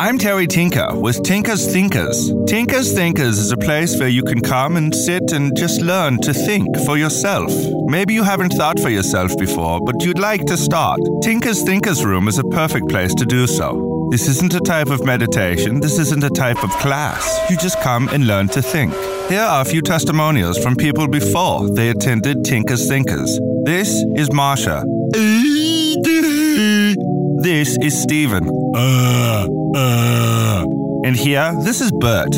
I'm Terry Tinker with Tinker's Thinkers. Tinker's Thinkers is a place where you can come and sit and just learn to think for yourself. Maybe you haven't thought for yourself before, but you'd like to start. Tinker's Thinkers Room is a perfect place to do so. This isn't a type of meditation, this isn't a type of class. You just come and learn to think. Here are a few testimonials from people before they attended Tinker's Thinkers. This is Marsha. This is Stephen. Uh, uh. And here, this is Bert.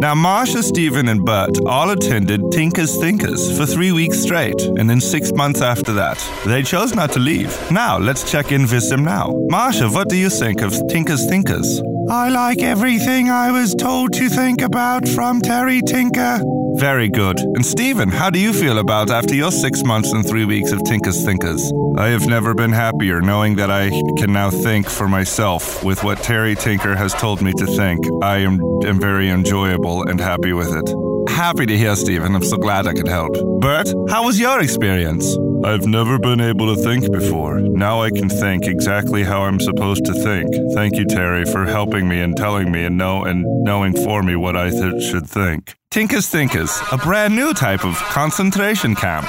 Now, Marsha, Stephen, and Bert all attended Tinker's Thinkers for three weeks straight, and then six months after that, they chose not to leave. Now, let's check in with them now. Marsha, what do you think of Tinker's Thinkers? I like everything I was told to think about from Terry Tinker. Very good. And Stephen, how do you feel about after your six months and three weeks of Tinker's Thinkers? I have never been happier knowing that I can now think for myself with what Terry Tinker has told me to think. I am, am very enjoyable and happy with it. Happy to hear, Stephen. I'm so glad I could help. Bert, how was your experience? I've never been able to think before. Now I can think exactly how I'm supposed to think. Thank you, Terry, for helping me and telling me and know and knowing for me what I th- should think. Tinker's Thinkers, a brand new type of concentration camp.